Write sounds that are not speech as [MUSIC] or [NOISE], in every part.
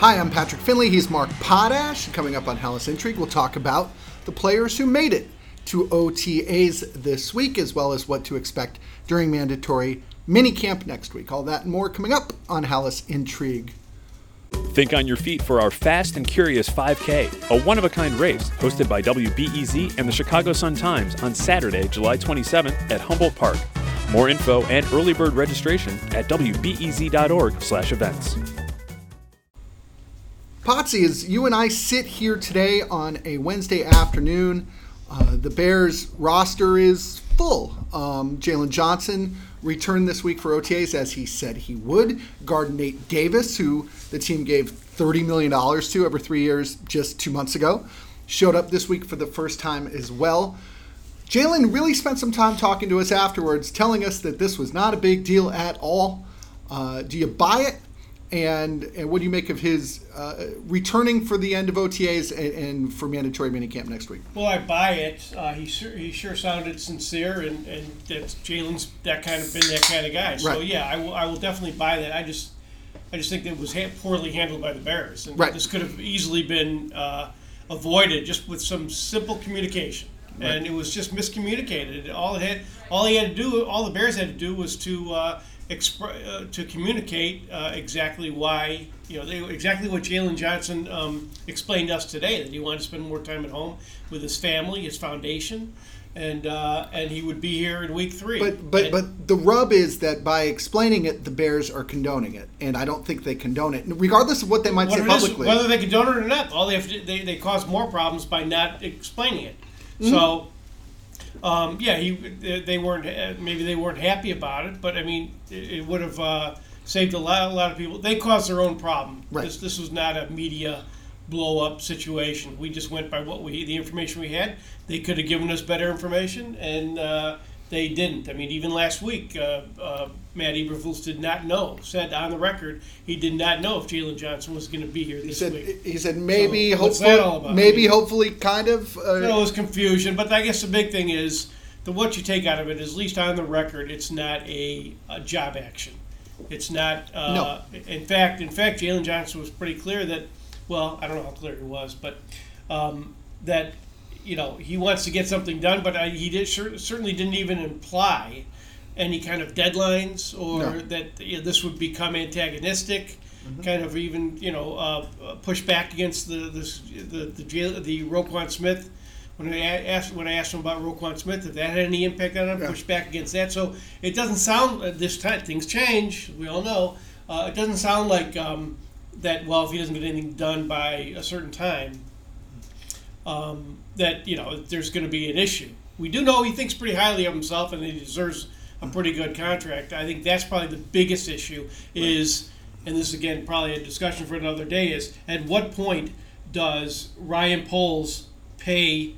Hi, I'm Patrick Finley. He's Mark Potash. Coming up on Halas Intrigue, we'll talk about the players who made it to OTAs this week, as well as what to expect during mandatory minicamp next week. All that and more coming up on Halas Intrigue. Think on your feet for our Fast and Curious 5K, a one of a kind race hosted by WBEZ and the Chicago Sun Times on Saturday, July 27th at Humboldt Park. More info and early bird registration at wbez.org/events. Potsy, as you and I sit here today on a Wednesday afternoon, uh, the Bears roster is full. Um, Jaylon Johnson returned this week for OTAs as he said he would. Guard Nate Davis, who the team gave $30 million to over three years just two months ago, showed up this week for the first time as well. Jaylon really spent some time talking to us afterwards, telling us that this was not a big deal at all. Uh, do you buy it? And, and what do you make of his uh, returning for the end of OTAs and, and, for mandatory minicamp next week? Well, I buy it. Uh, he sure he sure sounded sincere, and and that Jaylon's that kind of been that kind of guy. So Right. yeah, I will I will definitely buy that. I just I just think that it was ha- poorly handled by the Bears, and Right. this could have easily been uh, avoided just with some simple communication. And it was just miscommunicated. All it had, all he had to do, all the Bears had to do was to expr- uh, to communicate uh, exactly why, you know, they, exactly what Jaylon Johnson um, explained to us today that he wanted to spend more time at home with his family, his foundation, and uh, and he would be here in week three. But but And- but the rub is that by explaining it, the Bears are condoning it, and I don't think they condone it, regardless of what they might say it is, publicly. whether they condone it or not, all they have to, they, they cause more problems by not explaining it. Mm-hmm. So, um, yeah, he they- weren't uh, maybe they weren't happy about it, but I mean, it, it would have uh, saved a lot a lot of people. They caused their own problem. Right. This this was not a media blow up situation. We just went by what we the information we had. They could have given us better information, and uh, they didn't. I mean, even last week, uh, uh, Matt Eberflus did not know. Said on the record, he did not know if Jaylon Johnson was going to be here he this said week. he said maybe So, what's hopefully that all about? maybe hopefully kind of uh, it was confusion, but I guess the big thing is the what you take out of it is at least on the record, it's not a, a job action. It's not. Uh, In fact, in fact, Jaylon Johnson was pretty clear that. Well, I don't know how clear he was, but um, that you know he wants to get something done, but I, he did cer- certainly didn't even imply any kind of deadlines or No. that you know, this would become antagonistic. Kind of even you know uh, push back against the this, the the jail, the Roquan Smith when I asked when I asked him about Roquan Smith if that had any impact on him, Yeah. push back against that. So it doesn't sound this time things change. We all know uh, it doesn't sound like um, that. Well, if he doesn't get anything done by a certain time, um, that you know there's going to be an issue. We do know he thinks pretty highly of himself and he deserves a pretty good contract. I think that's probably the biggest issue is, and this is again probably a discussion for another day. Is at what point does Ryan Poles pay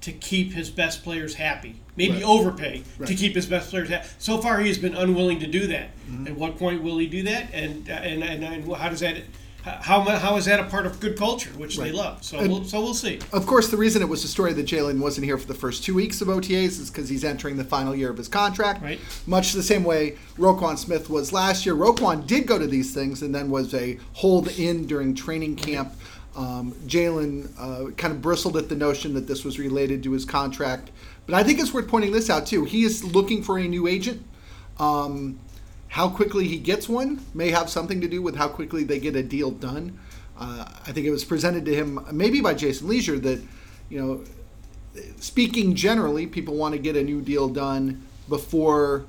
to keep his best players happy? Maybe Right. overpay to keep his best players happy. So far, he has been unwilling to do that. Mm-hmm. At what point will he do that? And uh, and and, and how does that? How, how is that a part of good culture, which they love? So And- we'll, so we'll see. Of course, the reason it was a story that Jaylon wasn't here for the first two weeks of OTAs is because he's entering the final year of his contract. Right. Much the same way Roquan Smith was last year. Roquan did go to these things and then was a hold in during training camp. Um, Jaylon uh, kind of bristled at the notion that this was related to his contract. But I think it's worth pointing this out, too. He is looking for a new agent. Um, how quickly he gets one may have something to do with how quickly they get a deal done. Uh, I think it was presented to him maybe by Jason Lieser that, you know, speaking generally, people want to get a new deal done before,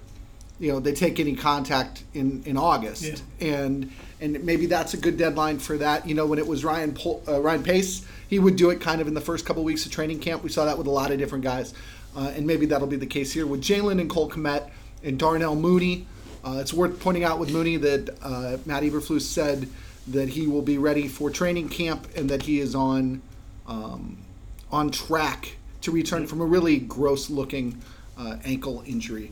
you know, they take any contact in in August, Yeah. and and maybe that's a good deadline for that. You know, when it was Ryan Pol- uh, Ryan Pace, he would do it kind of in the first couple weeks of training camp. We saw that with a lot of different guys, uh, and maybe that'll be the case here with Jaylon and Cole Kmet and Darnell Mooney. Uh, it's worth pointing out with Mooney that uh, Matt Eberflus said that he will be ready for training camp and that he is on um, on track to return from a really gross looking uh, ankle injury.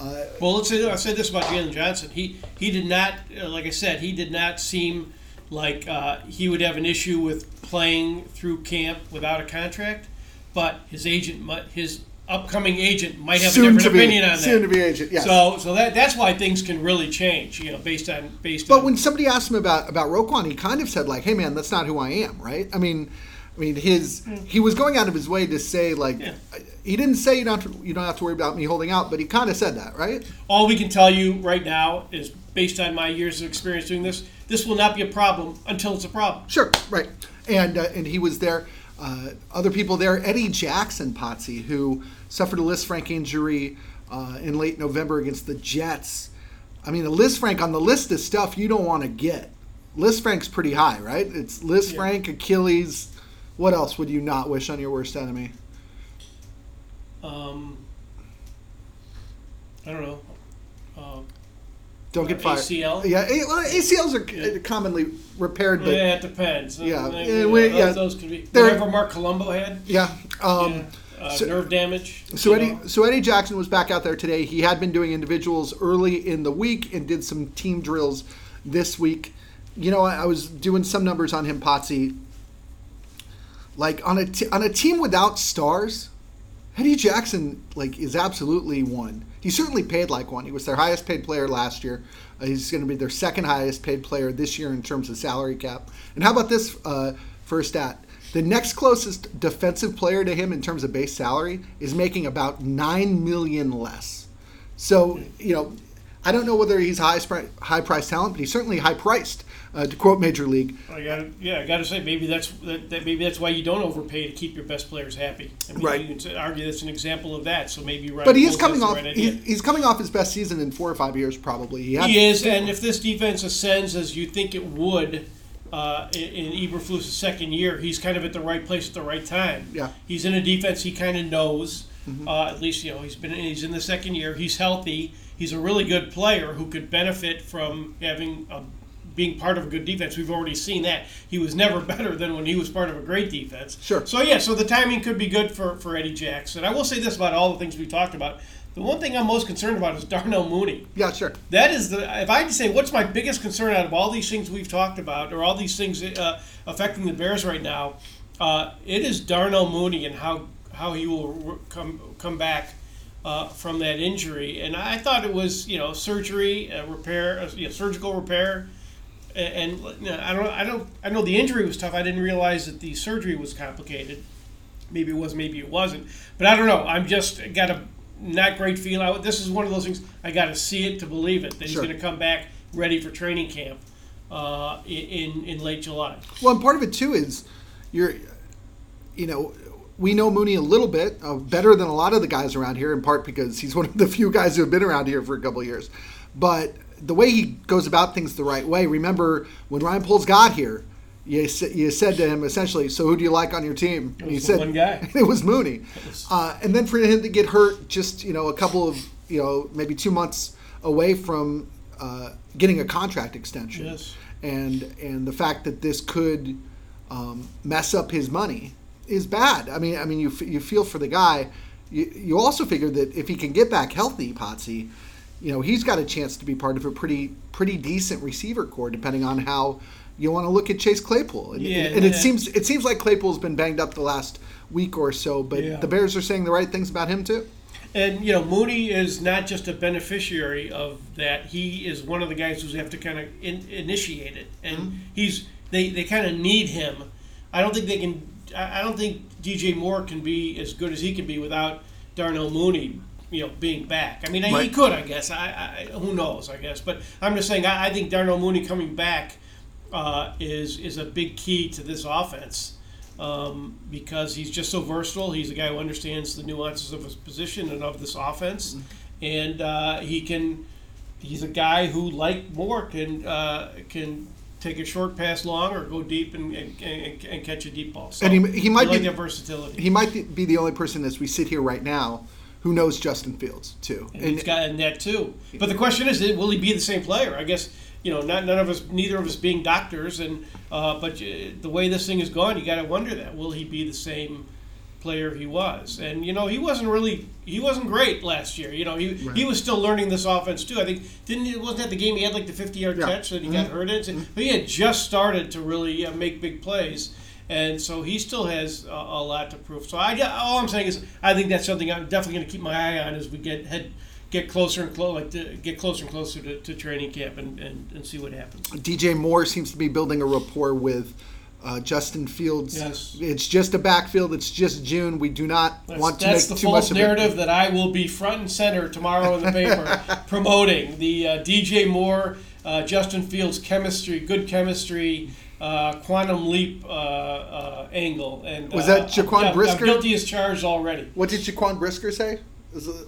Uh, Well, let's say I said this about Jaylon Johnson. He he did not, uh, like I said, he did not seem like uh, he would have an issue with playing through camp without a contract. But his agent, his upcoming agent might have soon a different be opinion on soon that. to be agent. Yes. So, so that that's why things can really change, you know, based on based But on. when somebody asked him about about Roquan, he kind of said like, "Hey man, that's not who I am," right? I mean, I mean his he was going out of his way to say like, Yeah. he didn't say you don't have to, you don't have to worry about me holding out, but he kind of said that, right? all we can tell you right now is based on my years of experience doing this. This will not be a problem until it's a problem. Sure, right. And uh, and he was there. Uh, other people there, Eddie Jackson, Potsy, who suffered a Lisfranc injury uh, in late November against the Jets. I mean, a Lisfranc on the list of stuff you don't want to get. Lisfranc's pretty high, right? It's Liz Yeah. Frank, Achilles. What else would you not wish on your worst enemy? Um, I don't know. Don't get fired. ACL? Yeah, well, ACLs are Yeah. commonly repaired, but yeah, it depends. Yeah, you know, we- those, yeah. those could be whatever Marc Colombo had. yeah. Um, yeah. Uh, so- nerve damage. So Eddie, know. so Eddie Jackson was back out there today. He had been doing individuals early in the week and did some team drills this week. You know, I, I was doing some numbers on him, Potsy. Like on a t- on a team without stars, Eddie Jackson like is absolutely one. He certainly paid like one. He was their highest paid player last year. Uh, he's going to be their second highest paid player this year in terms of salary cap. And how about this uh, a stat? The next closest defensive player to him in terms of base salary is making about nine million less. So you know, I don't know whether he's high high price talent, but he's certainly high priced. Uh, to quote Major League, I gotta, yeah, I gotta say maybe that's that, that maybe that's why you don't overpay to keep your best players happy. I mean, Right. You can argue that's an example of that. So maybe Ryan but he is coming off. right He, he's coming off his best season in four or five years, probably. He, He is, and if this defense ascends as you think it would uh, in, in Eberflus' second year, he's kind of at the right place at the right time. Yeah. he's in a defense he kind of knows. Mm-hmm. Uh, at least you know he's been he's in the second year. He's healthy. He's a really good player who could benefit from having a, being part of a good defense. We've already seen that he was never [LAUGHS] better than when he was part of a great defense. Sure. So yeah, so the timing could be good for for Eddie Jackson. I will say this about all the things we talked about. The one thing I'm most concerned about is Darnell Mooney. yeah, sure. That is the. If I had to say, what's my biggest concern out of all these things we've talked about, or all these things uh, affecting the Bears right now, uh, it is Darnell Mooney and how how he will come come back uh, from that injury. And I thought it was you know surgery, uh, repair, uh, you know, surgical repair, and, and you know, I don't I don't I know the injury was tough. I didn't realize that the surgery was complicated. Maybe it was, maybe it wasn't. But I don't know. I'm just got a not great feeling. I, this is one of those things I got to see it to believe it that he's Sure. going to come back ready for training camp uh, in in late July. Well, and part of it too is you're, you know, we know Mooney a little bit uh, better than a lot of the guys around here, in part because he's one of the few guys who have been around here for a couple of years. But the way he goes about things the right way. Remember when Ryan Poles got here, you, you said to him essentially, "So who do you like on your team?" And he said, one guy. [LAUGHS] "It was Mooney." Uh, and then for him to get hurt, just you know, a couple of you know, maybe two months away from uh, getting a contract extension Yes. and and the fact that this could um, mess up his money is bad. I mean, I mean, you f- you feel for the guy. You, you also figure that if he can get back healthy, Potsy, you know, he's got a chance to be part of a pretty pretty decent receiver corps, depending on how you want to look at Chase Claypool. And, Yeah, and it yeah. seems it seems like Claypool's been banged up the last week or so, but Yeah. the Bears are saying the right things about him too. And you know, Mooney is not just a beneficiary of that. He is one of the guys who have to kind of in, initiate it, and Mm-hmm. he's they, they kind of need him. I don't think they can. I don't think DJ Moore can be as good as he can be without Darnell Mooney. You know, being back. I mean, he could, I guess. I, I who knows? I guess, but I'm just saying. I, I think Darnell Mooney coming back uh, is is a big key to this offense um, because he's just so versatile. He's a guy who understands the nuances of his position and of this offense, and uh, he can. He's a guy who, like Moore, can uh, can take a short pass long or go deep and, and, and, and catch a deep ball. So And he- he might like be- that versatility. He might be the only person as we sit here right now who knows Justin Fields too. And he's gotten that too. But the question is, will he be the same player? I guess you know, not none of us, neither of us being doctors, and uh, but uh, the way this thing is going, you got to wonder that will he be the same player he was? And you know, he wasn't really, he wasn't great last year. You know, he he was still learning this offense too. I think didn't it wasn't that the game he had like the fifty yard Yeah. catch that he got hurt in, but he had just started to really uh, make big plays. And so he still has a, a lot to prove. So I all I'm saying is I think that's something I'm definitely going to keep my eye on as we get head get closer and closer, like to get closer and closer to, to training camp and, and, and see what happens. DJ Moore seems to be building a rapport with uh, Justin Fields. Yes. It's just a backfield. It's just June. We do not That's, want to make too much of a narrative that I will be front and center tomorrow in the paper [LAUGHS] promoting the uh, DJ Moore, uh, Justin Fields chemistry, good chemistry, uh, quantum leap uh, uh, angle. And Was uh, that Jaquan I'm- I'm Brisker? guilty as charged already. What did Jaquan Brisker say?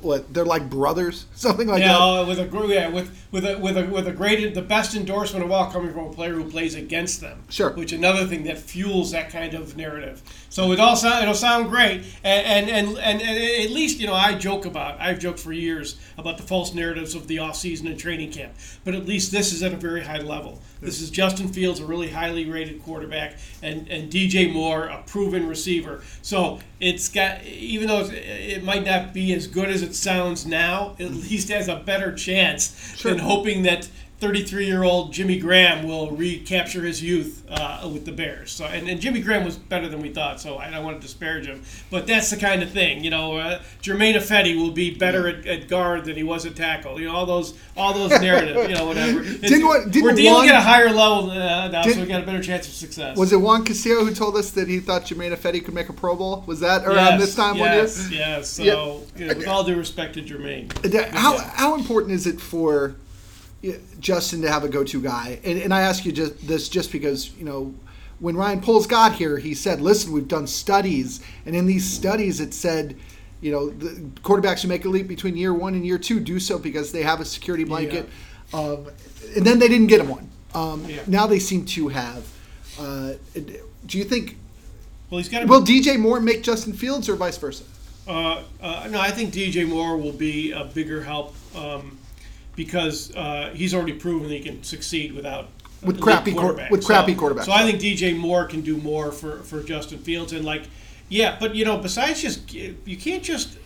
What they're like brothers, [LAUGHS] something like Yeah, that. with a yeah, with with a with a with a great the best endorsement of all coming from a player who plays against them. Sure. Which another thing that fuels that kind of narrative. So it all sound it'll sound great, and and, and and and at least you know I joke about I've joked for years about the false narratives of the off season and training camp, but at least this is at a very high level. This is Justin Fields, a really highly rated quarterback, and and DJ Moore, a proven receiver. So it's got even though it might not be as good as it sounds now, at least has a better chance than hoping that 33 year old Jimmy Graham will recapture his youth uh, with the Bears. So, and, and Jimmy Graham was better than we thought, so I don't want to disparage him. But that's the kind of thing, you know. Uh, Germain Ifedi will be better at, at guard than he was at tackle. You know, all those all those [LAUGHS] narratives, you know, whatever. Didn't what- didn't we're dealing Juan- at a higher level uh, now, so we got a better chance of success. Was it Juan Castillo who told us that he thought Germain Ifedi could make a Pro Bowl? Was that around yes, this time yes, one year? Yes. So, Yeah. you know, with all due respect to Germain. Uh, How Yeah. how important is it for Justin to have a go-to guy? And, and I ask you just this just because you know when Ryan Poles got here, he said, "Listen, we've done studies, and in these studies, it said." You know, the quarterbacks who make a leap between year one and year two do so because they have a security blanket, um, and then they didn't get him one. Um, Yeah. Now they seem to have. Uh, do you think Well, he's got to will DJ Moore make Justin Fields or vice versa? Uh, uh, no, I think DJ Moore will be a bigger help um, because uh, he's already proven he can succeed without With crappy quar- quarterbacks. with crappy so, quarterbacks. So I think DJ Moore can do more for, for Justin Fields and like, yeah, but you know, besides just you can't just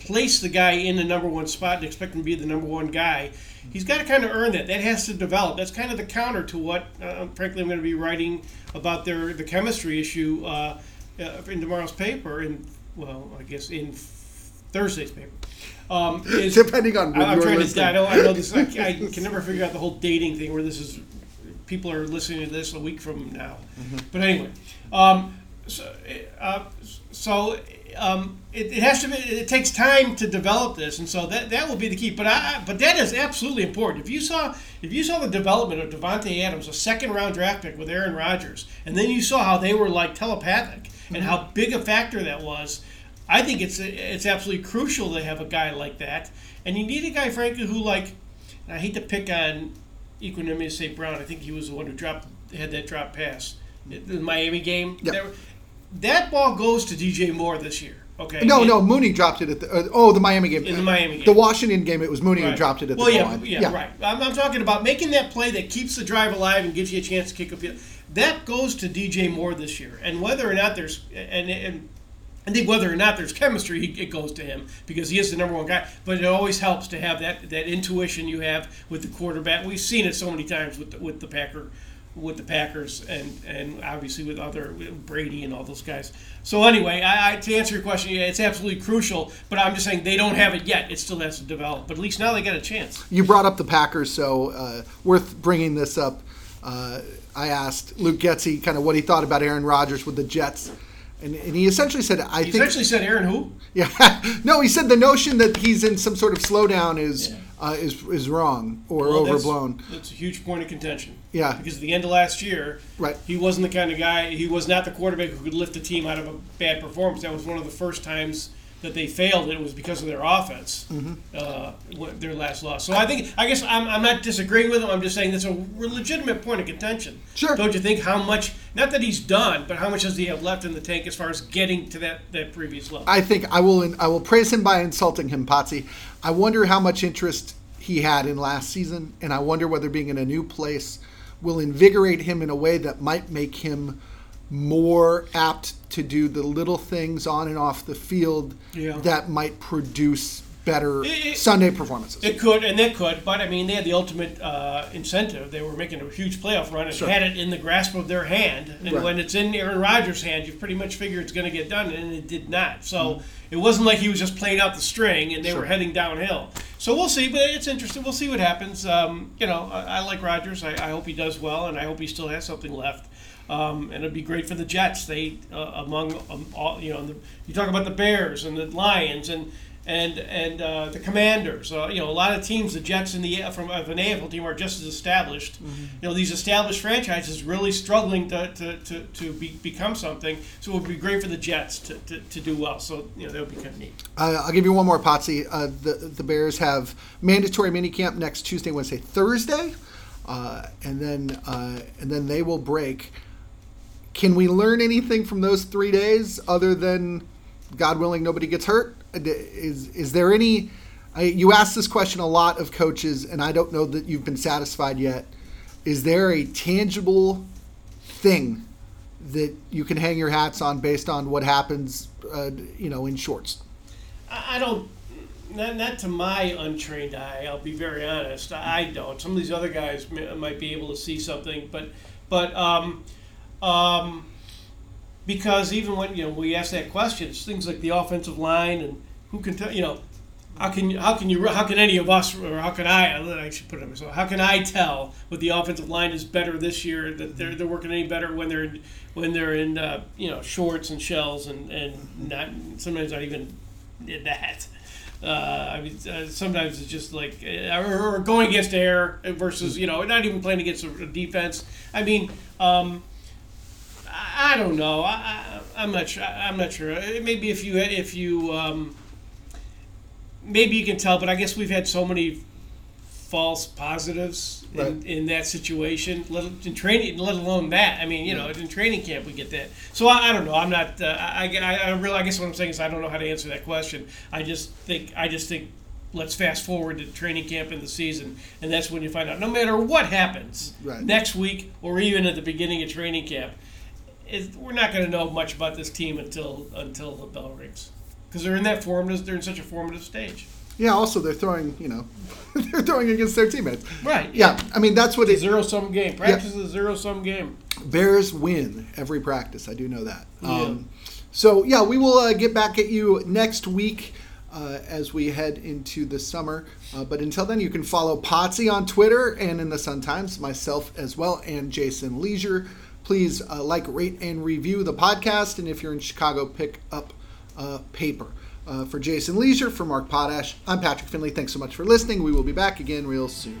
place the guy in the number one spot and expect him to be the number one guy. He's got to kind of earn that. That has to develop. That's kind of the counter to what, uh, frankly, I'm going to be writing about their the chemistry issue uh, uh, in tomorrow's paper. And well, I guess in Thursday's paper. Um, [LAUGHS] is, Depending on when I, am trying to. listening. I know. I know this. I, I [LAUGHS] can never figure out the whole dating thing where this is. People are listening to this a week from now. Mm-hmm. But anyway, um, so, uh, so um, it, it has to be. It takes time to develop this, and so that that will be the key. But I, but that is absolutely important. If you saw if you saw the development of Davante Adams, a second round draft pick with Aaron Rodgers, and then you saw how they were like telepathic and how big a factor that was. I think it's it's absolutely crucial to have a guy like that, and you need a guy, frankly, who like. And I hate to pick on Equanimeous St. Brown. I think he was the one who dropped had that drop pass, in the Miami game. Yeah. That, that ball goes to DJ Moore this year. Okay. No, It- no, Mooney dropped it at the. Uh, oh, the Miami game. In the Miami game. The Washington game, it was Mooney who dropped it at well, the yeah, line. yeah, right. I'm, I'm talking about making that play that keeps the drive alive and gives you a chance to kick a field. That goes to DJ Moore this year, and whether or not there's and and. I think whether or not there's chemistry, it goes to him because he is the number one guy. But it always helps to have that, that intuition you have with the quarterback. We've seen it so many times with the, with the Packer, with the Packers, and, and obviously with other with Brady and all those guys. So anyway, I, I, to answer your question, yeah, it's absolutely crucial. But I'm just saying they don't have it yet. It still has to develop. But at least now they got a chance. You brought up the Packers, so uh, worth bringing this up. Uh, I asked Luke Getsy kind of what he thought about Aaron Rodgers with the Jets, and, and he essentially said, "I He think." essentially said, "Aaron, who?" [LAUGHS] Yeah, no, he said the notion that he's in some sort of slowdown is uh, is is wrong or Well, that's- overblown. That's, a huge point of contention. Yeah. Because at the end of last year, Right. he wasn't the kind of guy. He was not the quarterback who could lift a team out of a bad performance. That was one of the first times that they failed. and It was because of their offense, Mm-hmm. uh, what- their last loss. So I think, I guess, I'm, I'm not disagreeing with him. I'm just saying that's a legitimate point of contention. Sure. Don't you think? How much? Not that he's done, but how much does he have left in the tank as far as getting to that that previous level? I think I will I will praise him by insulting him, Potsy. I wonder how much interest he had in last season, and I wonder whether being in a new place will invigorate him in a way that might make him more apt to do the little things on and off the field Yeah. that might produce better It- it- Sunday performances. It could, and it could, but I mean, they had the ultimate uh, incentive. They were making a huge playoff run and Sure. had it in the grasp of their hand. And Right. when it's in Aaron Rodgers' hand, you pretty much figure it's going to get done, and it did not. So Mm-hmm. it wasn't like he was just playing out the string and they Sure. were heading downhill. So we'll see, but it's interesting. We'll see what happens. Um, you know, I, I like Rodgers. I, I hope he does well, and I hope he still has something left. Um, and it'd be great for the Jets. They uh, among um, all you know, the, you talk about the Bears and the Lions and and and uh, the Commanders. Uh, you know, a lot of teams, the Jets and the from of an AFL team are just as established. Mm-hmm. You know, these established franchises really struggling to to, to, to be, become something. So it would be great for the Jets to, to, to do well. So you know, that would be kind of neat. Uh, I'll give you one more, Potsy. Uh, the the Bears have mandatory minicamp next Tuesday, Wednesday, Thursday, uh, and then uh, and then they will break. Can we learn anything from those three days other than, God willing, nobody gets hurt? Is is there any? I, you asked this question a lot of coaches, and I don't know that you've been satisfied yet. Is there a tangible thing that you can hang your hats on based on what happens, uh, you know, in shorts? I don't. Not, not to my untrained eye. I'll be very honest. I don't. Some of these other guys m- might be able to see something, but but um, um, because even when you know we ask that question, it's things like the offensive line and who can tell you know how can how can you how can any of us or how can I I should put it myself how can I tell what the offensive line is better this year that they're, they're working any better when they're in, when they're in uh, you know shorts and shells and and not sometimes not even that. Uh, I mean, uh, sometimes it's just like uh, or, going against air versus you know not even playing against a defense. I mean, um, I, I don't know. I, I, I'm not sure. I'm not sure. Uh, Maybe if you if you um, maybe you can tell, but I guess we've had so many false positives in, Right. in that situation. Let, in training, let alone that. I mean, you know, in training camp we get that. So I, I don't know. I'm not. Uh, I, I, I really. I guess what I'm saying is I don't know how to answer that question. I just think. I just think. Let's fast forward to training camp in the season, and that's when you find out. No matter what happens Right. next week or even at the beginning of training camp, is we're not going to know much about this team until until the bell rings, because they're in that formative. They're in such a formative stage. Yeah. Also, they're throwing. You know, [LAUGHS] they're throwing against their teammates. Right. Yeah. I mean, that's what It's a it. zero sum game. Practice is a zero sum game. Bears win every practice. I do know that. Um, so yeah, we will uh, get back at you next week. Uh, as we head into the summer. Uh, but until then, you can follow Potsy on Twitter and in the Sun Times, myself as well, and Jason Lieser. Please uh, like, rate, and review the podcast. And if you're in Chicago, pick up a paper. Uh, for Jason Lieser, for Mark Potash, I'm Patrick Finley. Thanks so much for listening. We will be back again real soon.